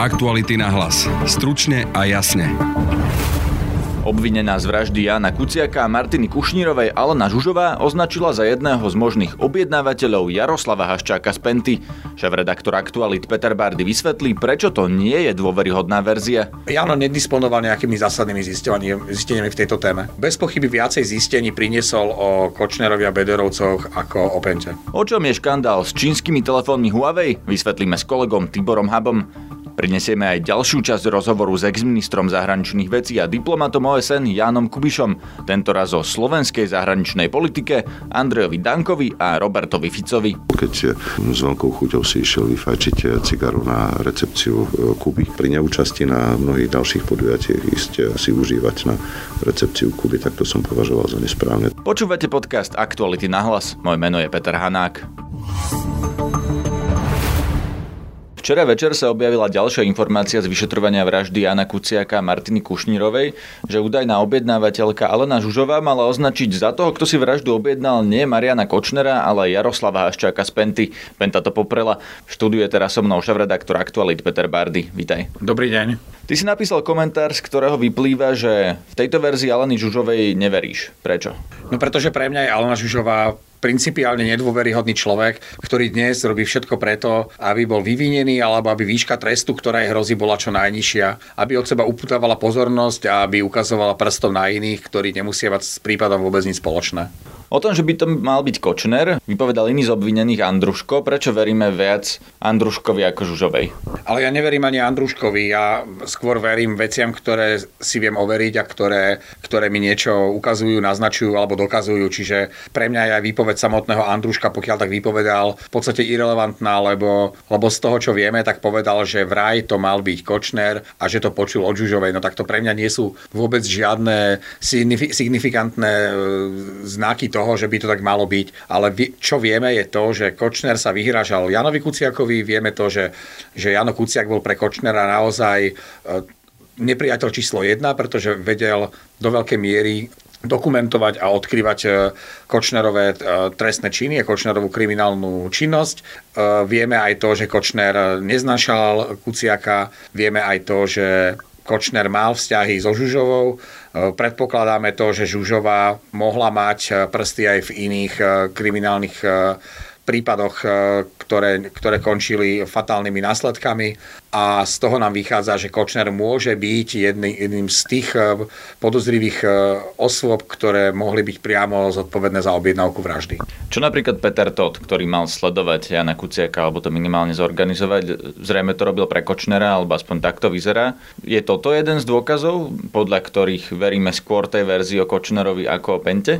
Aktuality na hlas. Stručne a jasne. Obvinená z vraždy Jana Kuciaka a Martiny Kušnírovej Alena Žužová označila za jedného z možných objednávateľov Jaroslava Haščáka z Penty. Šéf-redaktor Aktualit Peter Bardy vysvetlí, prečo to nie je dôveryhodná verzia. Jano nedisponoval nejakými zásadnými zisteniami v tejto téme. Bez pochyby viacej zistení priniesol o Kočnerovi a Bederovcoch ako o Pente. O čom je škandál s čínskymi telefónmi Huawei? Vysvetlíme s kolegom Tiborom Habom. Prinesieme aj ďalšiu časť rozhovoru s exministrom zahraničných vecí a diplomatom OSN Jánom Kubišom, tentoraz o slovenskej zahraničnej politike, Andrejovi Dankovi a Robertovi Ficovi. Keď s veľkou chuťou si išiel vyfajčiť cigaru na recepciu e, Kuby, pri neúčasti na mnohých ďalších podujatiach ísť si užívať na recepciu Kuby, tak to som považoval za nesprávne. Počúvate podcast Aktuality na hlas. Moje meno je Peter Hanák. Včera večer sa objavila ďalšia informácia z vyšetrovania vraždy Jana Kuciaka a Martiny Kušnírovej, že údajná objednávateľka Alena Žužová mala označiť za toho, kto si vraždu objednal nie Mariana Kočnera, ale Jaroslava Haščáka z Penty. Penta to poprela. V štúdiu je teraz so mnou šéf-redaktor Aktualit Peter Bardy. Vítaj. Dobrý deň. Ty si napísal komentár, z ktorého vyplýva, že v tejto verzii Aleny Žužovej neveríš. Prečo? No pretože pre mňa je Alena Žužová principiálne nedôveryhodný človek, ktorý dnes robí všetko preto, aby bol vyvinený alebo aby výška trestu, ktorá jej hrozí, bola čo najnižšia, aby od seba uputávala pozornosť a aby ukazovala prstom na iných, ktorí nemusia mať s prípadom vôbec nič spoločné. O tom, že by to mal byť Kočner, vypovedal iný z obvinených Andruško. Prečo veríme viac Andruškovi ako Žužovej? Ale ja neverím ani Andruškovi. Ja skôr verím veciam, ktoré si viem overiť a ktoré, ktoré mi niečo ukazujú, naznačujú alebo dokazujú. Čiže pre mňa je aj výpoveď samotného Andruška, pokiaľ tak vypovedal, v podstate irrelevantná, lebo, lebo z toho, čo vieme, tak povedal, že vraj to mal byť Kočner a že to počul od Žužovej. No tak to pre mňa nie sú vôbec žiadne signifikantné e, znaky toho, toho, že by to tak malo byť. Ale čo vieme je to, že Kočner sa vyhražal Janovi Kuciakovi, vieme to, že, že Jano Kuciak bol pre Kočnera naozaj e, nepriateľ číslo jedna, pretože vedel do veľkej miery dokumentovať a odkrývať e, Kočnerové e, trestné činy a Kočnerovú kriminálnu činnosť. Vieme aj to, že Kočner neznašal Kuciaka, vieme aj to, že Kočner mal vzťahy so Žužovou. E, predpokladáme to, že Žužová mohla mať e, prsty aj v iných e, kriminálnych prípadoch, ktoré, ktoré končili fatálnymi následkami a z toho nám vychádza, že Kočner môže byť jedný, jedným z tých eh, podozrivých eh, osôb, ktoré mohli byť priamo zodpovedné za objednávku vraždy. Čo napríklad Peter Todt, ktorý mal sledovať Jana Kuciaka alebo to minimálne zorganizovať, zrejme to robil pre Kočnera, alebo aspoň takto vyzerá. Je toto jeden z dôkazov, podľa ktorých veríme skôr tej verzii o Kočnerovi ako o Pente?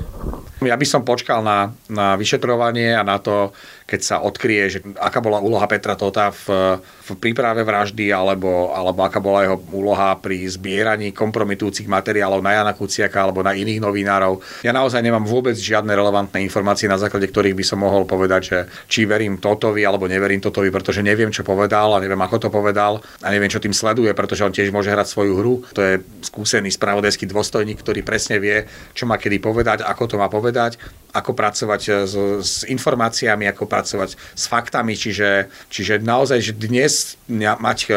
Ja by som počkal na, na vyšetrovanie a na to, keď sa odkrie, že aká bola úloha Petra Tota v, v príprave vraždy alebo, alebo aká bola jeho úloha pri zbieraní kompromitujúcich materiálov na Jana Kuciaka alebo na iných novinárov. Ja naozaj nemám vôbec žiadne relevantné informácie, na základe ktorých by som mohol povedať, že či verím Totovi alebo neverím Totovi, pretože neviem, čo povedal a neviem, ako to povedal a neviem, čo tým sleduje, pretože on tiež môže hrať svoju hru. To je skúsený spravodajský dôstojník, ktorý presne vie, čo má kedy povedať, ako to má povedať, ako pracovať s, s informáciami, ako pracovať s faktami, čiže, čiže naozaj, že dnes mať e,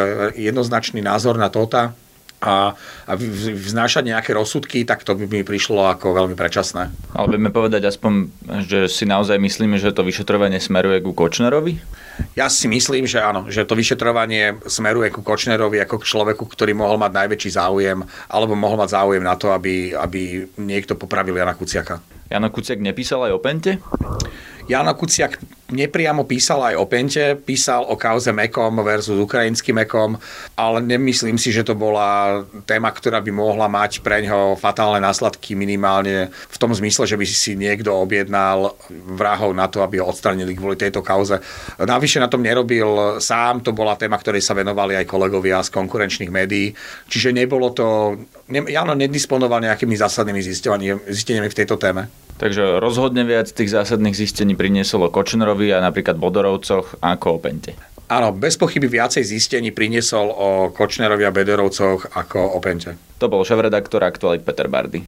jednoznačný názor na toto a, a vznášať nejaké rozsudky, tak to by mi prišlo ako veľmi predčasné. Ale vieme povedať aspoň, že si naozaj myslíme, že to vyšetrovanie smeruje ku Kočnerovi? Ja si myslím, že áno, že to vyšetrovanie smeruje ku Kočnerovi ako k človeku, ktorý mohol mať najväčší záujem, alebo mohol mať záujem na to, aby, aby niekto popravil Jana Kuciaka. Jano Kuciak nepísal aj o Pente? Jano Kuciak nepriamo písal aj o Pente, písal o kauze Mekom versus ukrajinský Mekom, ale nemyslím si, že to bola téma, ktorá by mohla mať pre ňo fatálne následky minimálne v tom zmysle, že by si niekto objednal vrahov na to, aby ho odstranili kvôli tejto kauze. Navyše na tom nerobil sám, to bola téma, ktorej sa venovali aj kolegovia z konkurenčných médií, čiže nebolo to, Jano nedisponoval nejakými zásadnými zisteniami v tejto téme. Takže rozhodne viac tých zásadných zistení prinieslo Kočnerovi a napríklad Bodorovcoch ako o Pente. Áno, bez pochyby viacej zistení priniesol o Kočnerovi a Bederovcoch ako o Pente. To bol šéf-redaktor Aktualit Peter Bardy.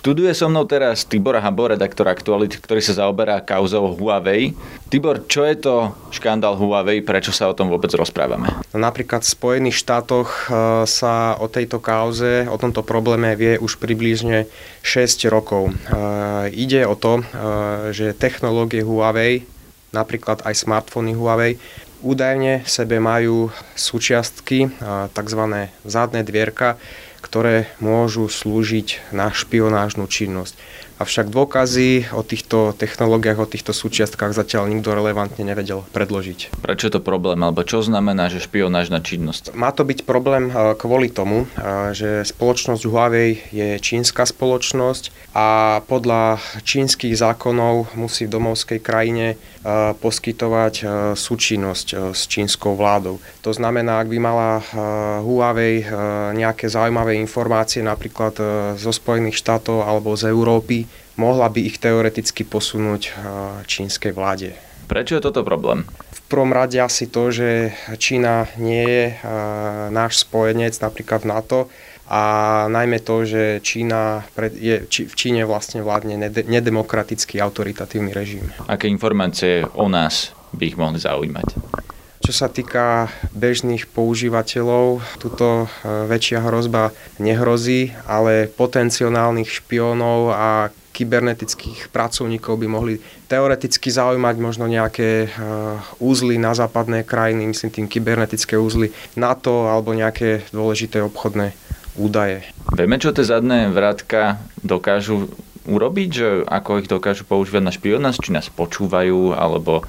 Študuje so mnou teraz Tibor Habo, redaktor Aktuality, ktorý sa zaoberá kauzou Huawei. Tibor, čo je to škandál Huawei, prečo sa o tom vôbec rozprávame? Napríklad v Spojených štátoch e, sa o tejto kauze, o tomto probléme vie už približne 6 rokov. E, ide o to, e, že technológie Huawei, napríklad aj smartfóny Huawei, údajne sebe majú súčiastky, tzv. zadné dvierka, ktoré môžu slúžiť na špionážnu činnosť. Avšak dôkazy o týchto technológiách, o týchto súčiastkách zatiaľ nikto relevantne nevedel predložiť. Prečo je to problém, alebo čo znamená, že špionážna činnosť? Má to byť problém e, kvôli tomu, e, že spoločnosť Huawei je čínska spoločnosť a podľa čínskych zákonov musí v domovskej krajine e, poskytovať súčinnosť s čínskou vládou. To znamená, ak by mala Huawei nejaké zaujímavé informácie napríklad zo Spojených štátov alebo z Európy, mohla by ich teoreticky posunúť čínskej vláde. Prečo je toto problém? V prvom rade asi to, že Čína nie je náš spojenec napríklad v NATO a najmä to, že Čína je, v Číne vlastne vládne nedemokratický autoritatívny režim. Aké informácie o nás by ich mohli zaujímať? Čo sa týka bežných používateľov, tuto e, väčšia hrozba nehrozí, ale potenciálnych špiónov a kybernetických pracovníkov by mohli teoreticky zaujímať možno nejaké uh, úzly na západné krajiny, myslím tým kybernetické úzly NATO alebo nejaké dôležité obchodné údaje. Vieme, čo tie zadné vrátka dokážu urobiť, že ako ich dokážu používať na špionáž, či nás počúvajú, alebo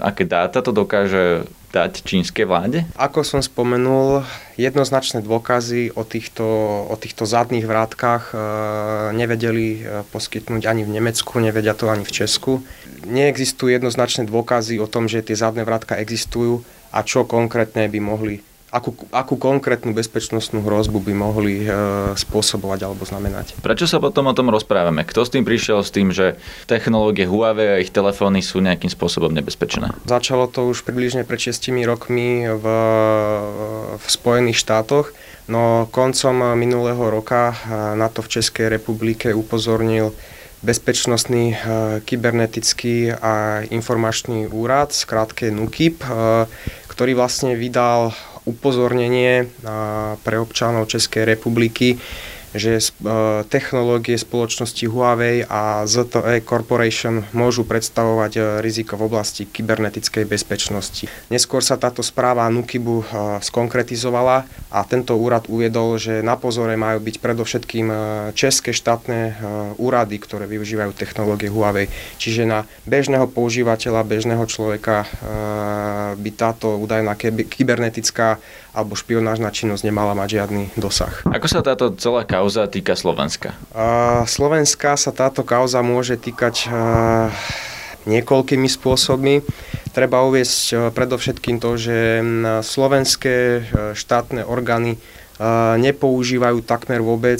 aké dáta to dokáže dať čínskej vláde? Ako som spomenul, jednoznačné dôkazy o týchto, o týchto zadných vrátkach e, nevedeli e, poskytnúť ani v Nemecku, nevedia to ani v Česku. Neexistujú jednoznačné dôkazy o tom, že tie zadné vrátka existujú a čo konkrétne by mohli akú, akú konkrétnu bezpečnostnú hrozbu by mohli e, spôsobovať alebo znamenať. Prečo sa potom o tom rozprávame? Kto s tým prišiel s tým, že technológie Huawei a ich telefóny sú nejakým spôsobom nebezpečné? Začalo to už približne pred 6 rokmi v, v Spojených štátoch, no koncom minulého roka na to v Českej republike upozornil bezpečnostný e, kybernetický a informačný úrad, skrátke NUKIP, e, ktorý vlastne vydal upozornenie pre občanov Českej republiky, že e, technológie spoločnosti Huawei a ZTE Corporation môžu predstavovať e, riziko v oblasti kybernetickej bezpečnosti. Neskôr sa táto správa Nukibu e, skonkretizovala a tento úrad uviedol, že na pozore majú byť predovšetkým české štátne úrady, ktoré využívajú technológie Huawei. Čiže na bežného používateľa, bežného človeka by táto údajná kybernetická alebo špionážna činnosť nemala mať žiadny dosah. Ako sa táto celá kauza týka Slovenska? Uh, Slovenska sa táto kauza môže týkať uh, niekoľkými spôsobmi. Treba uviesť uh, predovšetkým to, že slovenské uh, štátne orgány uh, nepoužívajú takmer vôbec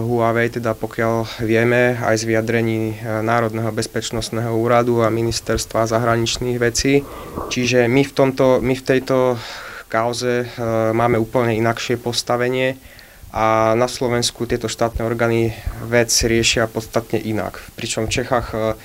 Huawei, teda pokiaľ vieme aj z vyjadrení Národného bezpečnostného úradu a ministerstva zahraničných vecí. Čiže my v, tomto, my v tejto kauze e, máme úplne inakšie postavenie a na Slovensku tieto štátne orgány vec riešia podstatne inak. Pričom v Čechách e,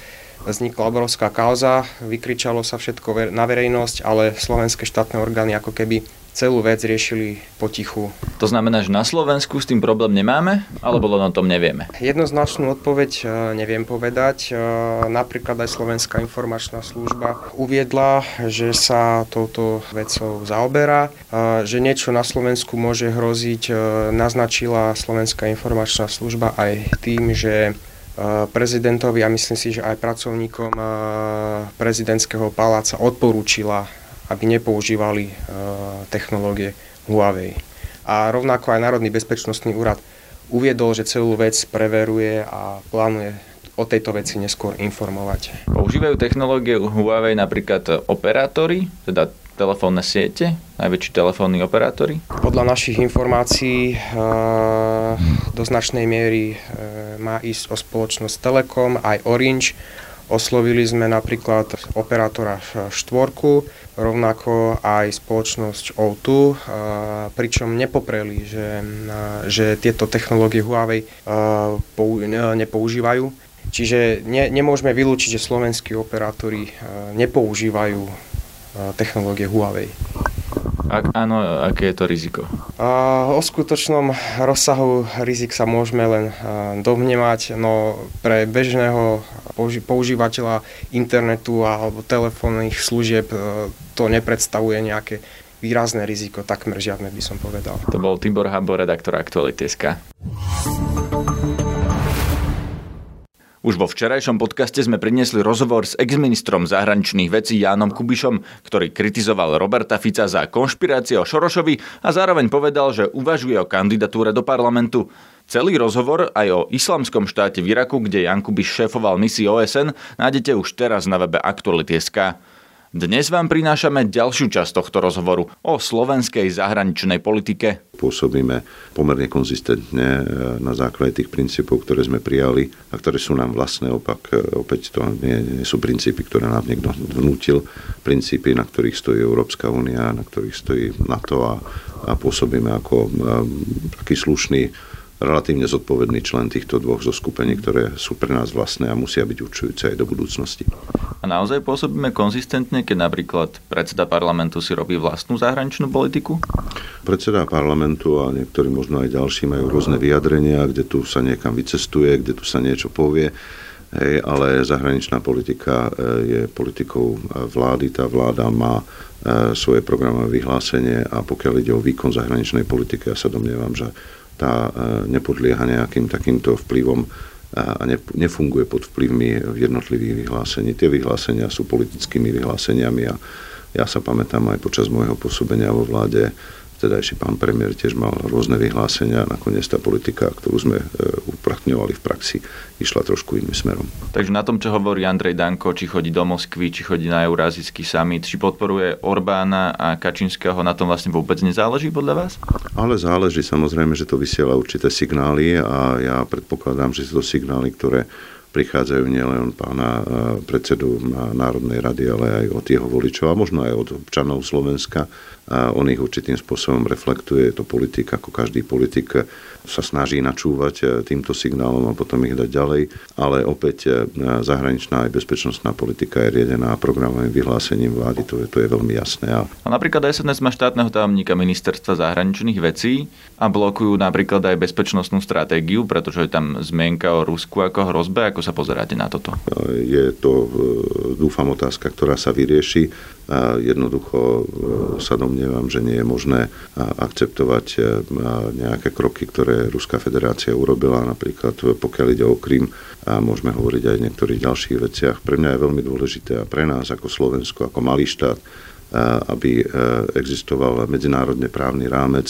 vznikla obrovská kauza, vykričalo sa všetko na verejnosť, ale slovenské štátne orgány ako keby celú vec riešili potichu. To znamená, že na Slovensku s tým problém nemáme, alebo len o tom nevieme? Jednoznačnú odpoveď e, neviem povedať. E, napríklad aj Slovenská informačná služba uviedla, že sa touto vecou zaoberá, e, že niečo na Slovensku môže hroziť. Naznačila Slovenská informačná služba aj tým, že prezidentovi a myslím si, že aj pracovníkom prezidentského paláca odporúčila aby nepoužívali e, technológie Huawei. A rovnako aj Národný bezpečnostný úrad uviedol, že celú vec preveruje a plánuje o tejto veci neskôr informovať. Používajú technológie Huawei napríklad operátori, teda telefónne siete, najväčší telefónni operátori? Podľa našich informácií e, do značnej miery má ísť o spoločnosť Telekom, aj Orange Oslovili sme napríklad operátora štvorku, rovnako aj spoločnosť O2, pričom nepopreli, že, že tieto technológie Huawei nepoužívajú. Čiže ne, nemôžeme vylúčiť, že slovenskí operátori nepoužívajú technológie Huawei. Ak áno, aké je to riziko? O skutočnom rozsahu rizik sa môžeme len domnievať, no pre bežného používateľa internetu alebo telefónnych služieb to nepredstavuje nejaké výrazné riziko, takmer žiadne by som povedal. To bol Tibor Habo, redaktor Aktuality.sk. Už vo včerajšom podcaste sme priniesli rozhovor s exministrom zahraničných vecí Jánom Kubišom, ktorý kritizoval Roberta Fica za konšpirácie o Šorošovi a zároveň povedal, že uvažuje o kandidatúre do parlamentu. Celý rozhovor aj o islamskom štáte v Iraku, kde Jan Kubiš šéfoval misii OSN, nájdete už teraz na webe Aktuality.sk. Dnes vám prinášame ďalšiu časť tohto rozhovoru o slovenskej zahraničnej politike. Pôsobíme pomerne konzistentne e, na základe tých princípov, ktoré sme prijali a ktoré sú nám vlastné. Opak, e, opäť to nie, nie sú princípy, ktoré nám niekto vnútil. Princípy, na ktorých stojí Európska únia, na ktorých stojí NATO a, a pôsobíme ako um, taký slušný relatívne zodpovedný člen týchto dvoch zoskupení, ktoré sú pre nás vlastné a musia byť určujúce aj do budúcnosti. A naozaj pôsobíme konzistentne, keď napríklad predseda parlamentu si robí vlastnú zahraničnú politiku? Predseda parlamentu a niektorí možno aj ďalší majú rôzne vyjadrenia, kde tu sa niekam vycestuje, kde tu sa niečo povie. Hej, ale zahraničná politika e, je politikou vlády. Tá vláda má e, svoje programové vyhlásenie a pokiaľ ide o výkon zahraničnej politiky, ja sa domnievam, že tá e, nepodlieha nejakým takýmto vplyvom a nefunguje pod vplyvmi jednotlivých vyhlásení. Tie vyhlásenia sú politickými vyhláseniami a ja sa pamätám aj počas môjho pôsobenia vo vláde, vtedajší pán premiér tiež mal rôzne vyhlásenia a nakoniec tá politika, ktorú sme e, uplatňovali v praxi, išla trošku iným smerom. Takže na tom, čo hovorí Andrej Danko, či chodí do Moskvy, či chodí na Eurázijský summit, či podporuje Orbána a Kačinského, na tom vlastne vôbec nezáleží podľa vás? Ale záleží samozrejme, že to vysiela určité signály a ja predpokladám, že sú to signály, ktoré prichádzajú nielen pána e, predsedu Národnej rady, ale aj od jeho voličov a možno aj od občanov Slovenska. A on ich určitým spôsobom reflektuje. Je to politik, ako každý politik sa snaží načúvať e, týmto signálom a potom ich dať ďalej. Ale opäť zahraničná aj bezpečnostná politika je riedená programovým vyhlásením vlády, to je, to je veľmi jasné. A... a napríklad SNS má štátneho tajomníka ministerstva zahraničných vecí a blokujú napríklad aj bezpečnostnú stratégiu, pretože je tam zmienka o Rusku ako hrozbe. Ako sa pozeráte na toto? Je to, e, dúfam, otázka, ktorá sa vyrieši. Jednoducho sa domnievam, že nie je možné akceptovať nejaké kroky, ktoré Ruská federácia urobila, napríklad pokiaľ ide o Krym a môžeme hovoriť aj o niektorých ďalších veciach. Pre mňa je veľmi dôležité a pre nás ako Slovensko, ako malý štát, aby e, existoval medzinárodne právny rámec,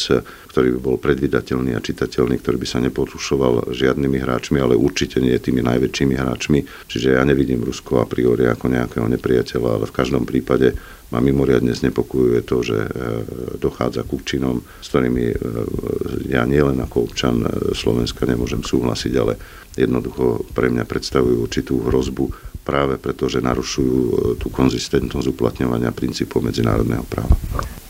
ktorý by bol predvydateľný a čitateľný, ktorý by sa nepotušoval žiadnymi hráčmi, ale určite nie tými najväčšími hráčmi. Čiže ja nevidím Rusko a priori ako nejakého nepriateľa, ale v každom prípade ma mimoriadne znepokojuje to, že e, dochádza k účinom, s ktorými e, ja nielen ako občan e, Slovenska nemôžem súhlasiť, ale jednoducho pre mňa predstavujú určitú hrozbu práve preto, že narušujú tú konzistentnosť uplatňovania princípov medzinárodného práva.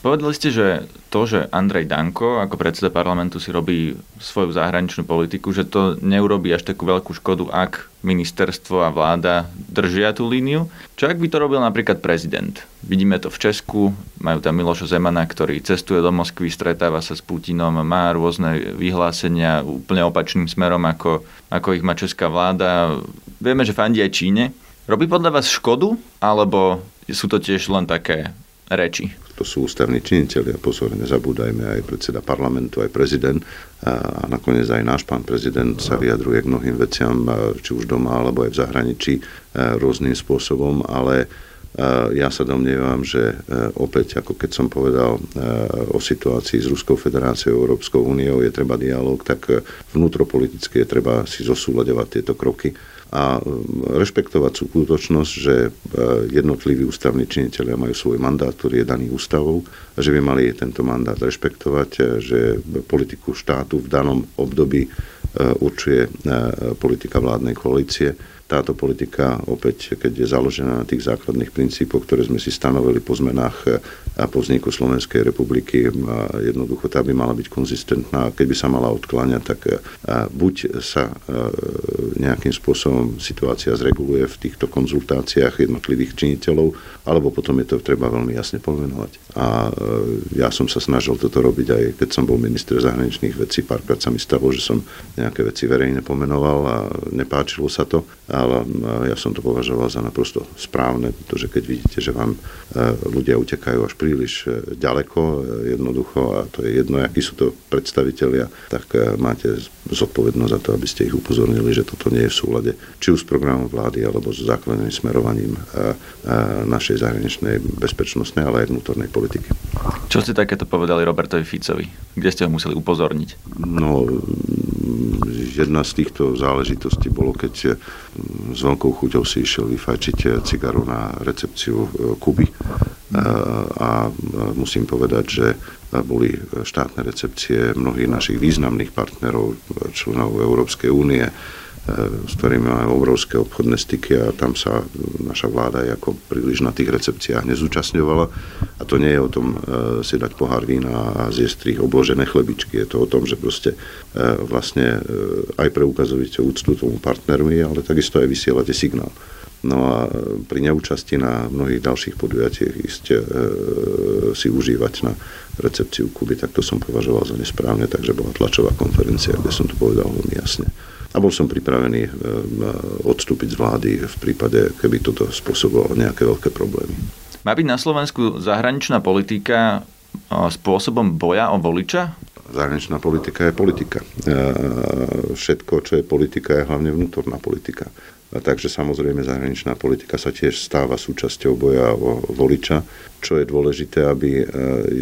Povedali ste, že to, že Andrej Danko ako predseda parlamentu si robí svoju zahraničnú politiku, že to neurobí až takú veľkú škodu, ak ministerstvo a vláda držia tú líniu. Čo ak by to robil napríklad prezident? Vidíme to v Česku, majú tam Miloša Zemana, ktorý cestuje do Moskvy, stretáva sa s Putinom, má rôzne vyhlásenia úplne opačným smerom, ako, ako ich má česká vláda. Vieme, že fandí aj Číne. Robí podľa vás škodu, alebo sú to tiež len také reči. To sú ústavní činiteľi a pozor, nezabúdajme aj predseda parlamentu, aj prezident. A nakoniec aj náš pán prezident sa vyjadruje k mnohým veciam, či už doma alebo aj v zahraničí rôznym spôsobom, ale ja sa domnievam, že opäť, ako keď som povedal o situácii s Ruskou federáciou, Európskou úniou, je treba dialog, tak vnútropoliticky je treba si zosúľadovať tieto kroky a rešpektovať skutočnosť, že e, jednotliví ústavní činiteľia majú svoj mandát, ktorý je daný ústavou a že by mali tento mandát rešpektovať, e, že politiku štátu v danom období e, určuje politika vládnej koalície táto politika opäť, keď je založená na tých základných princípoch, ktoré sme si stanovili po zmenách a po vzniku Slovenskej republiky, jednoducho tá by mala byť konzistentná. Keď by sa mala odkláňať, tak buď sa nejakým spôsobom situácia zreguluje v týchto konzultáciách jednotlivých činiteľov, alebo potom je to treba veľmi jasne pomenovať. A ja som sa snažil toto robiť aj keď som bol minister zahraničných vecí. Párkrát sa mi stalo, že som nejaké veci verejne pomenoval a nepáčilo sa to ale ja som to považoval za naprosto správne, pretože keď vidíte, že vám e, ľudia utekajú až príliš e, ďaleko, e, jednoducho, a to je jedno, akí sú to predstavitelia, tak máte zodpovednosť za to, aby ste ich upozornili, že toto nie je v súlade či už s programom vlády, alebo s základným smerovaním našej zahraničnej bezpečnostnej, ale aj vnútornej politiky. Čo ste takéto povedali Robertovi Ficovi? Kde ste ho museli upozorniť? No, jedna z týchto záležitostí bolo, keď s veľkou chuťou si išiel vyfajčiť cigaru na recepciu e, Kuby. E, a musím povedať, že boli štátne recepcie mnohých našich významných partnerov, členov Európskej únie, s ktorými máme obrovské obchodné styky a tam sa naša vláda ako príliš na tých recepciách nezúčastňovala. A to nie je o tom e, si dať pohár vína a zjesť tri obložené chlebičky. Je to o tom, že proste e, vlastne e, aj preukazujete úctu tomu partnerovi, ale takisto aj vysielate signál. No a pri neúčasti na mnohých ďalších podujatiach ísť e, si užívať na recepciu Kuby, tak to som považoval za nesprávne, takže bola tlačová konferencia, kde som to povedal veľmi jasne a bol som pripravený e, odstúpiť z vlády v prípade, keby toto spôsobovalo nejaké veľké problémy. Má byť na Slovensku zahraničná politika e, spôsobom boja o voliča? Zahraničná politika je politika. E, všetko, čo je politika, je hlavne vnútorná politika. A takže samozrejme zahraničná politika sa tiež stáva súčasťou boja o voliča, čo je dôležité, aby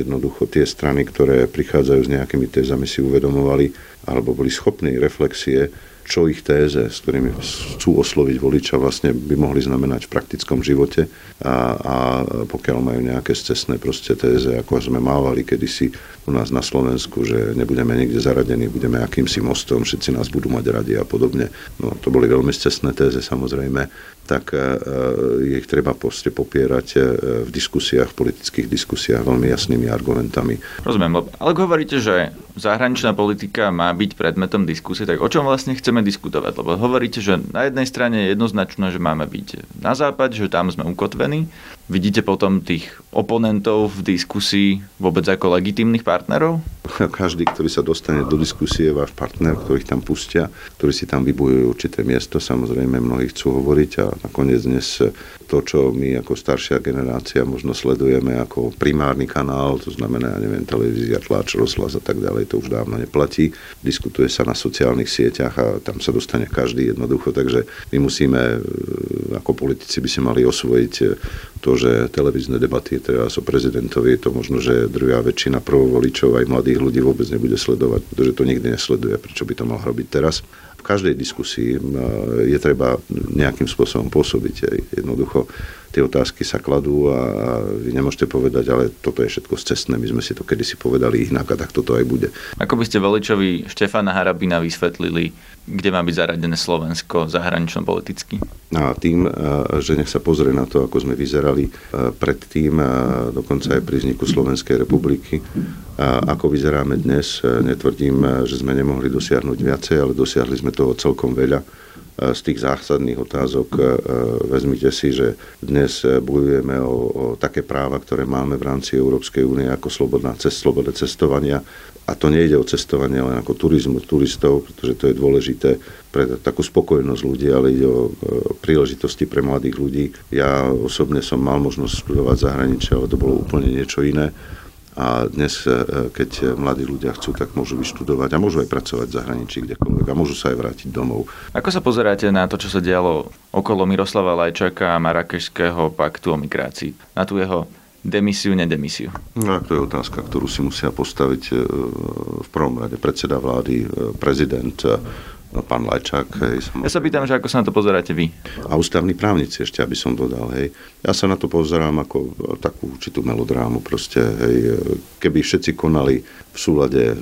jednoducho tie strany, ktoré prichádzajú s nejakými tézami, si uvedomovali alebo boli schopní reflexie čo ich téze, s ktorými chcú osloviť voliča, vlastne by mohli znamenať v praktickom živote. A, a pokiaľ majú nejaké cestné proste téze, ako sme mávali kedysi u nás na Slovensku, že nebudeme niekde zaradení, budeme akýmsi mostom, všetci nás budú mať radi a podobne. No, to boli veľmi cestné téze samozrejme, tak je ich treba proste popierať e, v diskusiách, v politických diskusiách veľmi jasnými argumentami. Rozumiem, ale hovoríte, že zahraničná politika má byť predmetom diskusie, tak o čom vlastne chceme diskutovať? Lebo hovoríte, že na jednej strane je jednoznačné, že máme byť na západ, že tam sme ukotvení. Vidíte potom tých oponentov v diskusii vôbec ako legitimných partnerov? Každý, ktorý sa dostane do diskusie, je váš partner, ktorých tam pustia, ktorí si tam vybujú určité miesto. Samozrejme, mnohí chcú hovoriť a nakoniec dnes to, čo my ako staršia generácia možno sledujeme ako primárny kanál, to znamená, ja neviem, televízia, tlač, rozhlas a tak ďalej, to už dávno neplatí. Diskutuje sa na sociálnych sieťach a tam sa dostane každý jednoducho, takže my musíme, e, ako politici by si mali osvojiť e, to, že televízne debaty teda o prezidentovi, je to možno, že druhá väčšina prvovoličov aj mladých ľudí vôbec nebude sledovať, pretože to nikdy nesleduje, prečo by to mal robiť teraz v každej diskusii je treba nejakým spôsobom pôsobiť. Jednoducho tie otázky sa kladú a vy nemôžete povedať, ale toto je všetko cestné, my sme si to kedysi povedali inak a tak toto aj bude. Ako by ste voličovi Štefana Harabina vysvetlili, kde má byť zaradené Slovensko zahranično politicky? A tým, že nech sa pozrie na to, ako sme vyzerali predtým, dokonca aj pri vzniku Slovenskej republiky, a ako vyzeráme dnes. Netvrdím, že sme nemohli dosiahnuť viacej, ale dosiahli sme toho celkom veľa z tých zásadných otázok. E, vezmite si, že dnes bojujeme o, o také práva, ktoré máme v rámci Európskej únie ako slobodná cest, slobodné cestovania. A to nejde o cestovanie len ako turizmu, turistov, pretože to je dôležité pre takú spokojnosť ľudí, ale ide o príležitosti pre mladých ľudí. Ja osobne som mal možnosť študovať zahraničie, ale to bolo úplne niečo iné a dnes, e, keď mladí ľudia chcú, tak môžu vyštudovať a môžu aj pracovať v zahraničí kdekoľvek a môžu sa aj vrátiť domov. Ako sa pozeráte na to, čo sa dialo okolo Miroslava Lajčaka a Marakešského paktu o migrácii? Na tú jeho demisiu, nedemisiu? No, to je otázka, ktorú si musia postaviť e, v prvom rade predseda vlády, e, prezident, pán Lajčák. Hej, ja sa pýtam, že ako sa na to pozeráte vy? A ústavní právnici ešte, aby som dodal. Hej. Ja sa na to pozerám ako takú určitú melodrámu. Proste, hej, keby všetci konali v súlade e,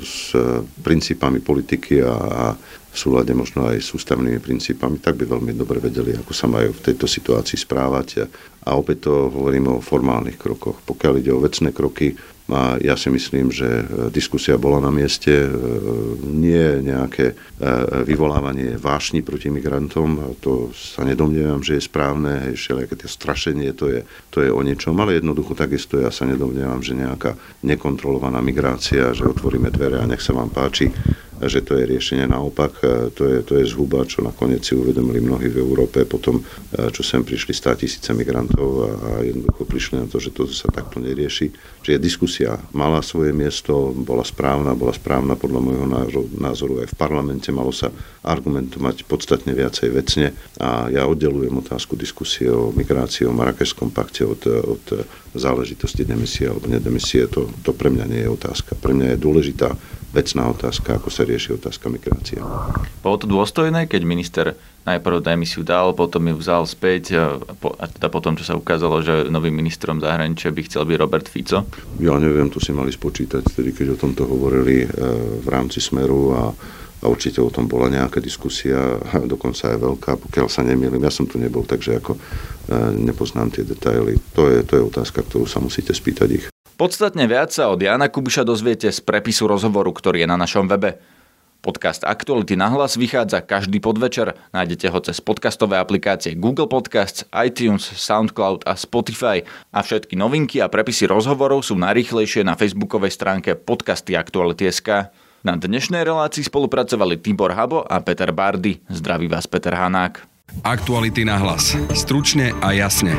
s princípami politiky a, a v súlade možno aj s ústavnými princípami, tak by veľmi dobre vedeli, ako sa majú v tejto situácii správať. A opäť to hovorím o formálnych krokoch. Pokiaľ ide o vecné kroky, a ja si myslím, že e, diskusia bola na mieste, e, nie nejaké e, vyvolávanie vášni proti migrantom, to sa nedomnievam, že je správne, všelijaké tie strašenie, to je, to je o niečom, ale jednoducho takisto ja sa nedomnievam, že nejaká nekontrolovaná migrácia, že otvoríme dvere a nech sa vám páči, že to je riešenie naopak, e, to je, to je zhuba, čo nakoniec si uvedomili mnohí v Európe, potom e, čo sem prišli 100 tisíce migrantov a, a jednoducho prišli na to, že to sa takto nerieši. Čiže diskusia mala svoje miesto, bola správna, bola správna podľa môjho názoru aj v parlamente, malo sa argumentovať podstatne viacej vecne a ja oddelujem otázku diskusie o migrácii, o Marrakešskom pakte od, od záležitosti demisie alebo nedemisie, to, to pre mňa nie je otázka. Pre mňa je dôležitá vecná otázka, ako sa rieši otázka migrácie. Bolo to dôstojné, keď minister najprv demisiu dal, potom ju vzal späť a teda potom, čo sa ukázalo, že novým ministrom zahraničia by chcel byť Robert Fico? Ja neviem, to si mali spočítať, tedy keď o tomto hovorili e, v rámci Smeru a a určite o tom bola nejaká diskusia, dokonca aj veľká, pokiaľ sa nemýlim. Ja som tu nebol, takže ako e, nepoznám tie detaily. To je, to je otázka, ktorú sa musíte spýtať ich. Podstatne viac sa od Jana Kubiša dozviete z prepisu rozhovoru, ktorý je na našom webe. Podcast Aktuality na hlas vychádza každý podvečer. Nájdete ho cez podcastové aplikácie Google Podcasts, iTunes, SoundCloud a Spotify. A všetky novinky a prepisy rozhovorov sú najrýchlejšie na facebookovej stránke podcasty Aktuality.sk. Na dnešnej relácii spolupracovali Tibor Habo a Peter Bardy. Zdraví vás Peter Hanák. Aktuality na hlas. Stručne a jasne.